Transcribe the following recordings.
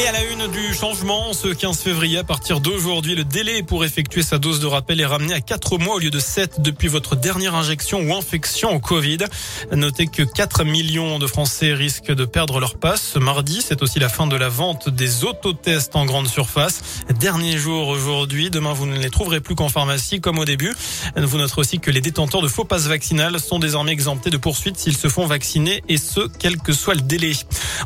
Et à la une du changement, ce 15 février, à partir d'aujourd'hui, le délai pour effectuer sa dose de rappel est ramené à 4 mois au lieu de 7 depuis votre dernière injection ou infection au Covid. Notez que 4 millions de Français risquent de perdre leur passe ce mardi. C'est aussi la fin de la vente des autotests en grande surface. Dernier jour aujourd'hui. Demain, vous ne les trouverez plus qu'en pharmacie comme au début. Vous noterez aussi que les détenteurs de faux passes vaccinales sont désormais exemptés de poursuites s'ils se font vacciner et ce, quel que soit le délai.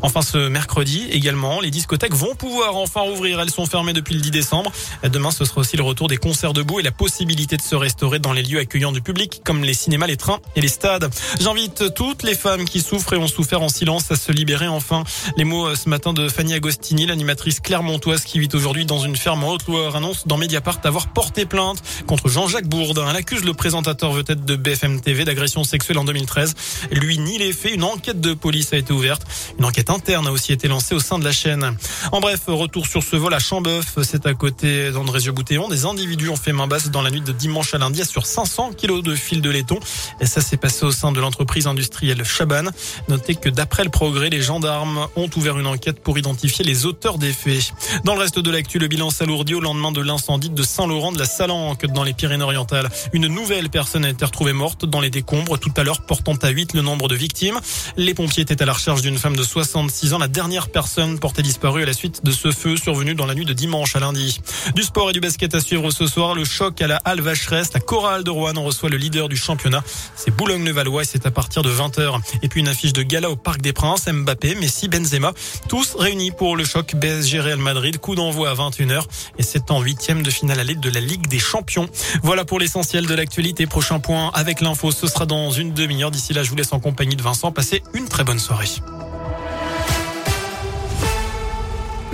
Enfin, ce mercredi également, les discothèques vont pouvoir enfin rouvrir. Elles sont fermées depuis le 10 décembre. Demain, ce sera aussi le retour des concerts debout et la possibilité de se restaurer dans les lieux accueillants du public, comme les cinémas, les trains et les stades. J'invite toutes les femmes qui souffrent et ont souffert en silence à se libérer enfin. Les mots euh, ce matin de Fanny Agostini, l'animatrice clermontoise qui vit aujourd'hui dans une ferme en Haute-Loire, annonce dans Mediapart avoir porté plainte contre Jean-Jacques Bourdin. Elle accuse le présentateur vedette de BFM TV d'agression sexuelle en 2013. Lui nie les faits. Une enquête de police a été ouverte. Une enquête interne a aussi été lancée au sein de la chaîne. En bref, retour sur ce vol à Chambeuf, c'est à côté d'Andrézieux-Boutéon. Des individus ont fait main basse dans la nuit de dimanche à lundi sur 500 kilos de fil de laiton. Et ça s'est passé au sein de l'entreprise industrielle Chaban. Notez que d'après le progrès, les gendarmes ont ouvert une enquête pour identifier les auteurs des faits. Dans le reste de l'actu, le bilan s'alourdit au lendemain de l'incendie de Saint-Laurent de la Salanque dans les Pyrénées-Orientales. Une nouvelle personne a été retrouvée morte dans les décombres tout à l'heure, portant à 8 le nombre de victimes. Les pompiers étaient à la recherche d'une femme de 66 ans, la dernière personne portée disparue à la suite de ce feu survenu dans la nuit de dimanche à lundi. Du sport et du basket à suivre ce soir. Le choc à la Halle Vacheresse. La chorale de Rouen en reçoit le leader du championnat. C'est Boulogne-le-Valois et c'est à partir de 20h. Et puis une affiche de gala au Parc des Princes. Mbappé, Messi, Benzema. Tous réunis pour le choc BSG Real Madrid. Coup d'envoi à 21h. Et c'est en huitième de finale à l'aide de la Ligue des Champions. Voilà pour l'essentiel de l'actualité. Prochain point avec l'info. Ce sera dans une demi-heure. D'ici là, je vous laisse en compagnie de Vincent. Passez une très bonne soirée.